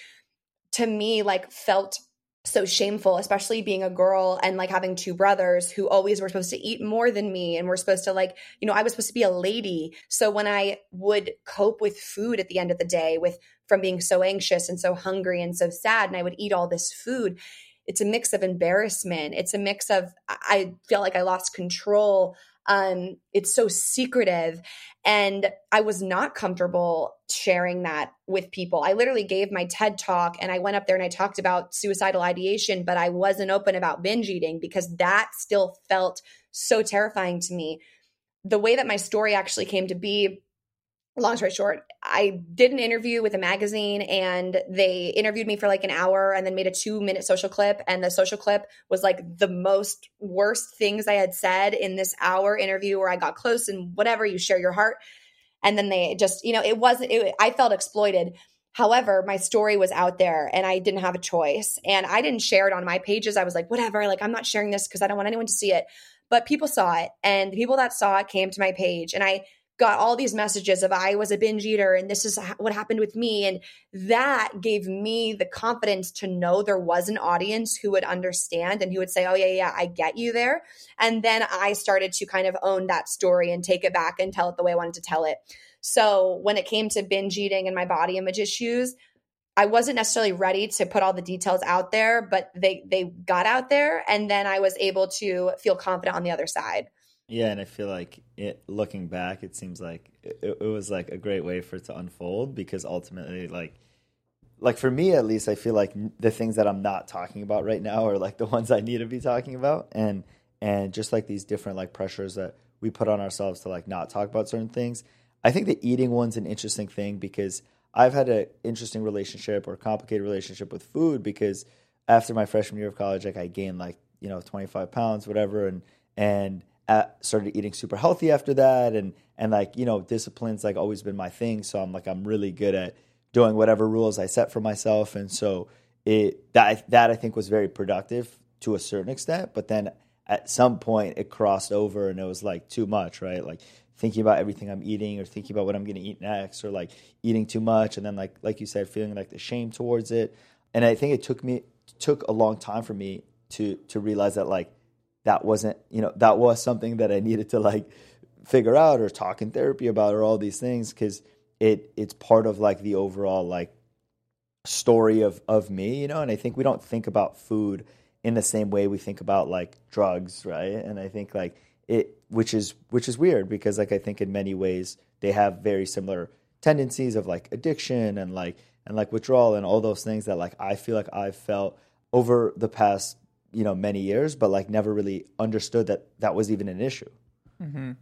to me like felt so shameful, especially being a girl and like having two brothers who always were supposed to eat more than me and were supposed to like, you know, I was supposed to be a lady. So when I would cope with food at the end of the day with from being so anxious and so hungry and so sad and I would eat all this food, it's a mix of embarrassment. It's a mix of I feel like I lost control. Um, it's so secretive. And I was not comfortable sharing that with people. I literally gave my TED talk and I went up there and I talked about suicidal ideation, but I wasn't open about binge eating because that still felt so terrifying to me. The way that my story actually came to be, long story short, I did an interview with a magazine and they interviewed me for like an hour and then made a two minute social clip. And the social clip was like the most worst things I had said in this hour interview where I got close and whatever, you share your heart. And then they just, you know, it wasn't, it, I felt exploited. However, my story was out there and I didn't have a choice. And I didn't share it on my pages. I was like, whatever, like, I'm not sharing this because I don't want anyone to see it. But people saw it. And the people that saw it came to my page. And I, got all these messages of I was a binge eater and this is what happened with me. And that gave me the confidence to know there was an audience who would understand and who would say, Oh, yeah, yeah, I get you there. And then I started to kind of own that story and take it back and tell it the way I wanted to tell it. So when it came to binge eating and my body image issues, I wasn't necessarily ready to put all the details out there, but they they got out there and then I was able to feel confident on the other side. Yeah, and I feel like it looking back, it seems like it, it was like a great way for it to unfold because ultimately like like for me at least, I feel like the things that I'm not talking about right now are like the ones I need to be talking about and and just like these different like pressures that we put on ourselves to like not talk about certain things. I think the eating one's an interesting thing because I've had an interesting relationship or complicated relationship with food because after my freshman year of college, like I gained like you know 25 pounds, whatever, and and at, started eating super healthy after that, and and like you know discipline's like always been my thing, so I'm like I'm really good at doing whatever rules I set for myself, and so it that that I think was very productive to a certain extent, but then at some point it crossed over and it was like too much, right? Like thinking about everything I'm eating or thinking about what I'm going to eat next or like eating too much and then like like you said feeling like the shame towards it. And I think it took me took a long time for me to to realize that like that wasn't, you know, that was something that I needed to like figure out or talk in therapy about or all these things cuz it it's part of like the overall like story of of me, you know, and I think we don't think about food in the same way we think about like drugs, right? And I think like it which is which is weird because like I think in many ways they have very similar tendencies of like addiction and like and like withdrawal and all those things that like I feel like I've felt over the past you know many years, but like never really understood that that was even an issue. Mm-hmm.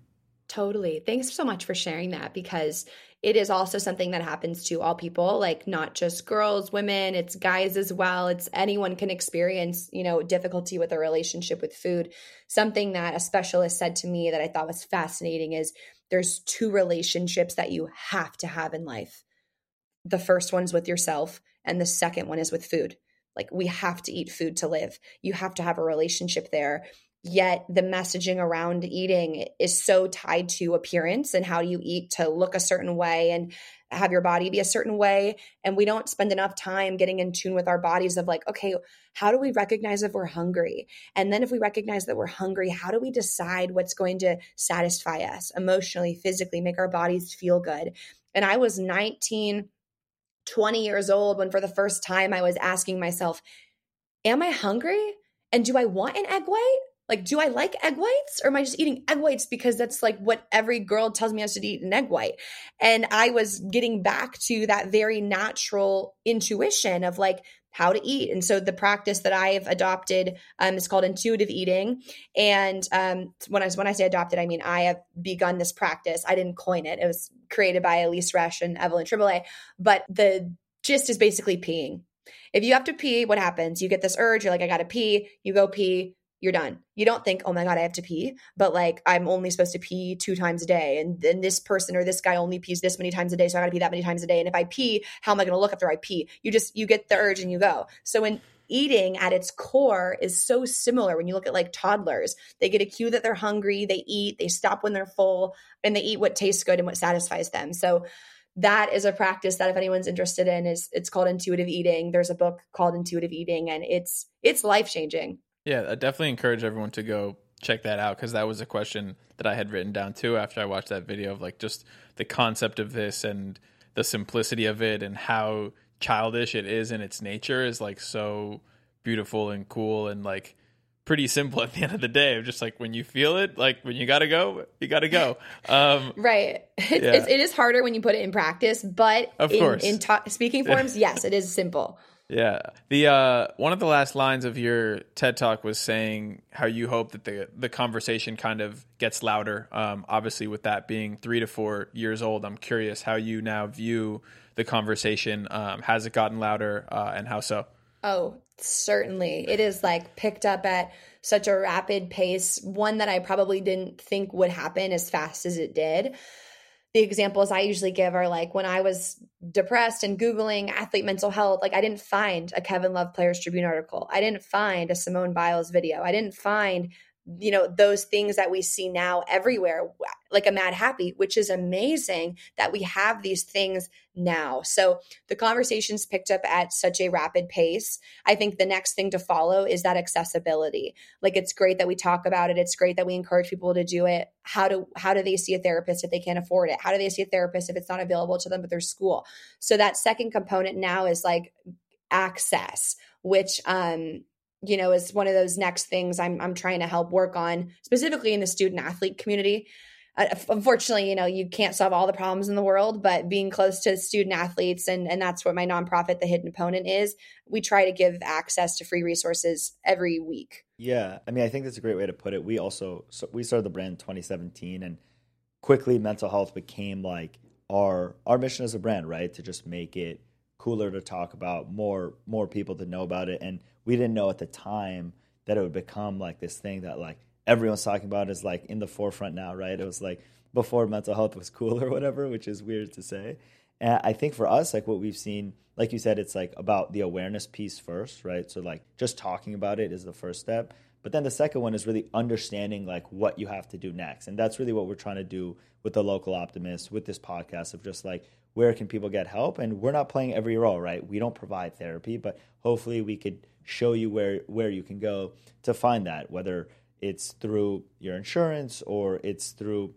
Totally. Thanks so much for sharing that because it is also something that happens to all people, like not just girls, women, it's guys as well. It's anyone can experience, you know, difficulty with a relationship with food. Something that a specialist said to me that I thought was fascinating is there's two relationships that you have to have in life. The first one's with yourself, and the second one is with food. Like we have to eat food to live. You have to have a relationship there. Yet the messaging around eating is so tied to appearance and how do you eat to look a certain way and have your body be a certain way. And we don't spend enough time getting in tune with our bodies of like okay how do we recognize if we're hungry? And then if we recognize that we're hungry how do we decide what's going to satisfy us emotionally physically make our bodies feel good? And i was 19 20 years old when for the first time i was asking myself am i hungry? And do I want an egg white? like do i like egg whites? Or am i just eating egg whites because that's like what every girl tells me i should eat an egg white? And i was getting back to that very natural intuition of like how to eat. And so the practice that i've adopted um, is called intuitive eating. And um, when i when i say adopted i mean i have begun this practice. I didn't coin it. It was created by Elyse resch and evelyn tribole but the gist is basically peeing. If you have to pee, what happens? You get this urge, you're like, I gotta pee, you go pee, you're done. You don't think, oh my God, I have to pee, but like I'm only supposed to pee two times a day. And then this person or this guy only pees this many times a day. So I gotta pee that many times a day. And if I pee, how am I gonna look after I pee? You just, you get the urge and you go. So when eating at its core is so similar when you look at like toddlers. They get a cue that they're hungry, they eat, they stop when they're full, and they eat what tastes good and what satisfies them. So that is a practice that if anyone's interested in is it's called intuitive eating. There's a book called Intuitive Eating and it's it's life-changing. Yeah, I definitely encourage everyone to go check that out because that was a question that I had written down too after I watched that video of like just the concept of this and the simplicity of it and how childish it is in its nature is like so beautiful and cool and like pretty simple at the end of the day. Just like when you feel it, like when you got to go, you got to go. Um, right. It's, yeah. it's, it is harder when you put it in practice, but of in, course. in ta- speaking forms, yes, it is simple. Yeah. The uh, one of the last lines of your TED talk was saying how you hope that the the conversation kind of gets louder. Um, obviously, with that being three to four years old, I'm curious how you now view the conversation. Um, has it gotten louder, uh, and how so? Oh, certainly. It is like picked up at such a rapid pace. One that I probably didn't think would happen as fast as it did the examples I usually give are like when I was depressed and Googling athlete mental health, like I didn't find a Kevin Love Players Tribune article. I didn't find a Simone Biles video. I didn't find you know those things that we see now everywhere like a Madhappy which is amazing that we have these things now. So the conversations picked up at such a rapid pace. I think the next thing to follow is that accessibility. Like it's great that we talk about it. It's great that we encourage people to do it. How do how do they see a therapist if they can't afford it? How do they see a therapist if it's not available to them at their school? So that second component now is like access which um you know, is one of those next things I'm I'm trying to help work on, specifically in the student athlete community. Uh, unfortunately, you know, you can't solve all the problems in the world, but being close to student athletes and and that's what my nonprofit, the Hidden Opponent, is. We try to give access to free resources every week. Yeah, I mean, I think that's a great way to put it. We also so we started the brand in 2017, and quickly mental health became like our our mission as a brand, right? To just make it cooler to talk about, more more people to know about it, and we didn't know at the time that it would become like this thing that like everyone's talking about is like in the forefront now, right? It was like before mental health was cool or whatever, which is weird to say. And I think for us, like what we've seen, like you said, it's like about the awareness piece first, right? So like just talking about it is the first step. But then the second one is really understanding like what you have to do next. And that's really what we're trying to do with the local optimist, with this podcast of just like where can people get help? And we're not playing every role, right? We don't provide therapy, but hopefully we could show you where where you can go to find that, whether it's through your insurance or it's through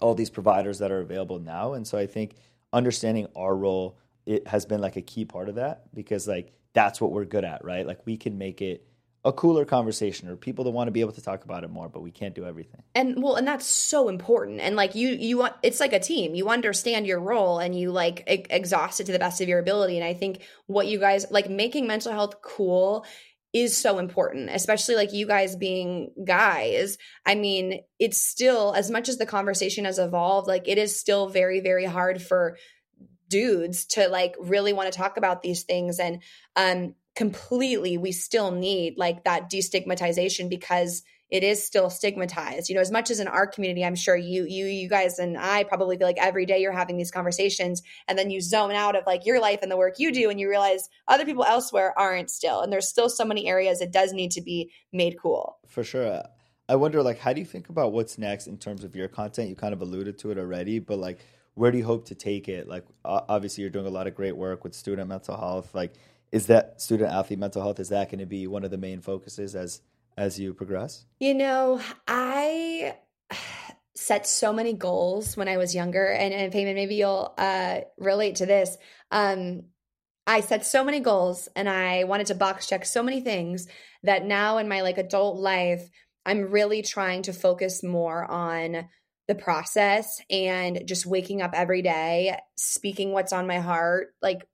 all these providers that are available now. And so I think understanding our role it has been like a key part of that because like that's what we're good at, right? Like we can make it a cooler conversation or people that want to be able to talk about it more but we can't do everything. And well and that's so important. And like you you want it's like a team. You understand your role and you like exhaust it to the best of your ability. And i think what you guys like making mental health cool is so important especially like you guys being guys. I mean it's still as much as the conversation has evolved like it is still very very hard for dudes to like really want to talk about these things. And um completely we still need like that destigmatization because it is still stigmatized. You know as much as in our community i'm sure you you you guys and i probably feel like every day you're having these conversations and then you zone out of like your life and the work you do and you realize other people elsewhere aren't still and there's still so many areas it does need to be made cool. For sure. I wonder like how do you think about what's next in terms of your content? You kind of alluded to it already but like where do you hope to take it? Like obviously you're doing a lot of great work with student mental health. Like is that student athlete mental health is that going to be one of the main focuses as as you progress? You know i set so many goals when i was younger and, and Peiman maybe you'll uh, relate to this. Um, i set so many goals and i wanted to box check so many things that now in my like adult life i'm really trying to focus more on the process and just waking up every day speaking what's on my heart like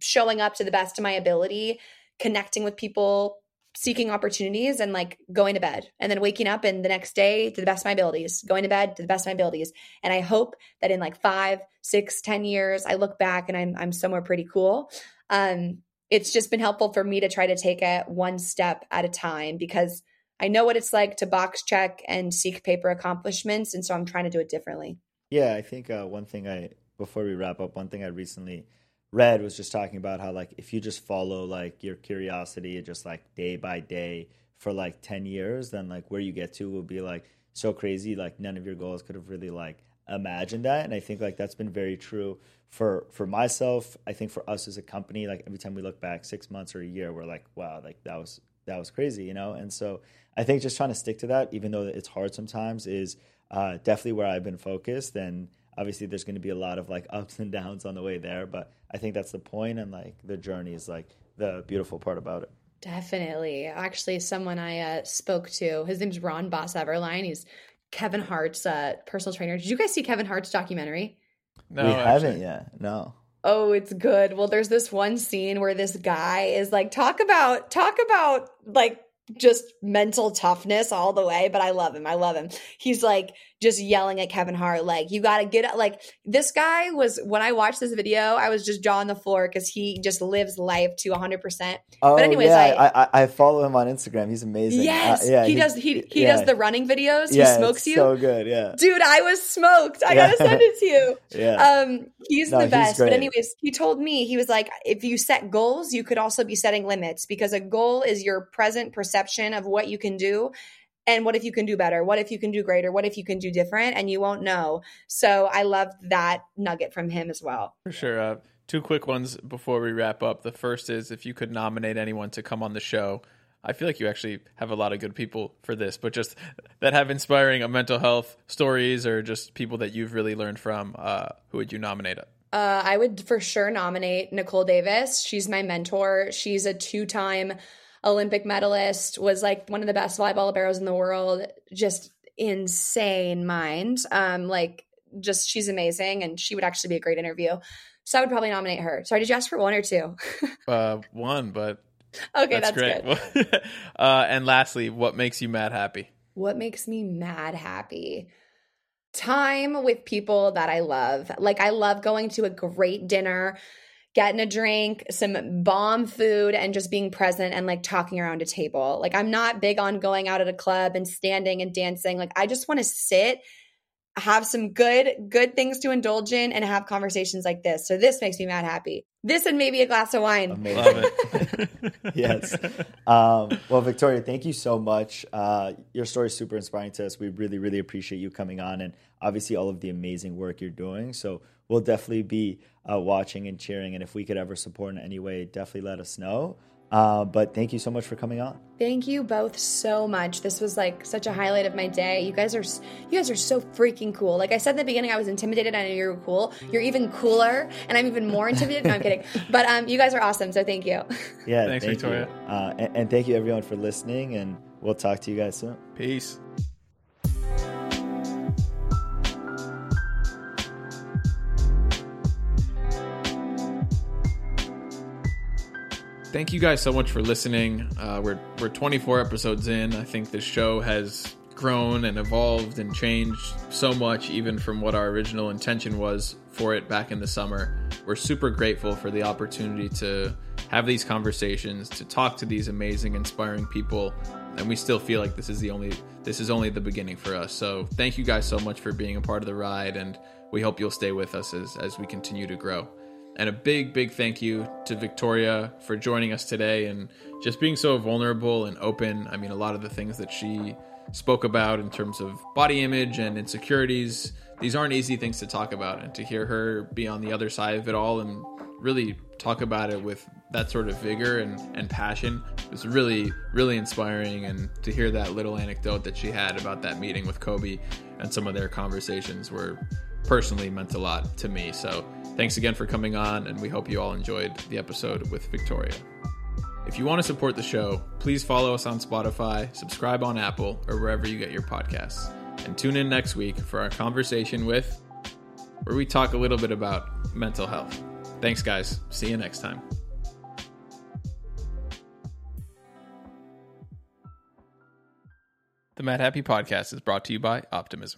showing up to the best of my ability, connecting with people, seeking opportunities, and like going to bed and then waking up and the next day to the best of my abilities, going to bed to the best of my abilities. And I hope that in like five, six, ten years, I look back and I'm I'm somewhere pretty cool. Um, it's just been helpful for me to try to take it one step at a time because I know what it's like to box check and seek paper accomplishments, and so I'm trying to do it differently. Yeah, I think uh, one thing I before we wrap up, one thing I recently Read was just talking about how like if you just follow like your curiosity just like day by day for like 10 years then like where you get to will be like so crazy like none of your goals could have really like imagined that. And I think like that's been very true for for myself I think for us as a company like every time we look back 6 months or a year we're like wow like that was that was crazy you know? And so I think just trying to stick to that even though it's hard sometimes is uh, definitely where I've been focused. And obviously there's going to be a lot of like ups and downs on the way there but i think that's the point and like the journey is like the beautiful part about it definitely actually someone i uh, spoke to his name's ron boss everline he's kevin hart's uh, personal trainer did you guys see kevin hart's documentary no we actually. haven't yet no Oh, it's good. Well, there's this one scene where this guy is like talk about talk about like just mental toughness all the way, but I love him. I love him. He's like just yelling at Kevin Hart, like, you got to get up. Like, this guy was, when I watched this video, I was just jaw on the floor because he just lives life to 100%. Oh, but, anyways, yeah, I, I, I, follow him on Instagram. He's amazing. Yes. Uh, yeah, he, does, he, he yeah. does the running videos. He yeah, smokes you. So good. Yeah. Dude, I was smoked. I got to send it to you. yeah. Um, he's no, the best. He's but, anyways, he told me, he was like, if you set goals, you could also be setting limits because a goal is your present perception of what you can do And what if you can do better? What if you can do greater? What if you can do different? And you won't know. So I love that nugget from him as well. For sure. Uh, two quick ones before we wrap up. The first is if you could nominate anyone to come on the show. I feel like you actually have a lot of good people for this, but just that have inspiring uh, mental health stories or just people that you've really learned from. Uh, who would you nominate? Uh, I would for sure nominate Nicole Davis. She's my mentor. She's a two time Olympic medalist, was like one of the best volleyball liberos in the world. Just insane mind. Um, like, just she's amazing, and she would actually be a great interview. So I would probably nominate her. Sorry, did you ask for one or two? uh, one, but okay, that's, that's great. uh, and lastly, what makes you mad happy? What makes me mad happy? Time with people that I love. Like I love going to a great dinner, getting a drink, some bomb food, and just being present and like talking around a table. Like I'm not big on going out at a club and standing and dancing. Like I just want to sit have some good good things to indulge in and have conversations like this. So this makes me mad happy. This and maybe a glass of wine. Amazing. yes. Um, well, Victoria, thank you so much. Uh, your story is super inspiring to us. We really, really appreciate you coming on and obviously all of the amazing work you're doing. So we'll definitely be uh, watching and cheering. And if we could ever support in any way, definitely let us know. Uh, but thank you so much for coming on. Thank you both so much. This was like such a highlight of my day. You guys are you guys are so freaking cool. Like I said in the beginning, I was intimidated. I know you were cool. You're even cooler, and I'm even more intimidated. no, I'm kidding. But um, you guys are awesome. So thank you. Yeah, thanks, thank Victoria. Uh, and, and thank you everyone for listening. And we'll talk to you guys soon. Peace. Thank you guys so much for listening. Uh, we're we're 24 episodes in. I think this show has grown and evolved and changed so much, even from what our original intention was for it back in the summer. We're super grateful for the opportunity to have these conversations, to talk to these amazing, inspiring people, and we still feel like this is the only this is only the beginning for us. So thank you guys so much for being a part of the ride, and we hope you'll stay with us as as we continue to grow. And a big, big thank you to Victoria for joining us today and just being so vulnerable and open. I mean, a lot of the things that she spoke about in terms of body image and insecurities, these aren't easy things to talk about. And to hear her be on the other side of it all and really talk about it with that sort of vigor and, and passion was really, really inspiring. And to hear that little anecdote that she had about that meeting with Kobe and some of their conversations were personally meant a lot to me. So thanks again for coming on, and we hope you all enjoyed the episode with Victoria. If you want to support the show, please follow us on Spotify, subscribe on Apple, or wherever you get your podcasts. And tune in next week for our conversation with, where we talk a little bit about mental health. Thanks, guys. See you next time. The Madhappy Podcast is brought to you by Optimism.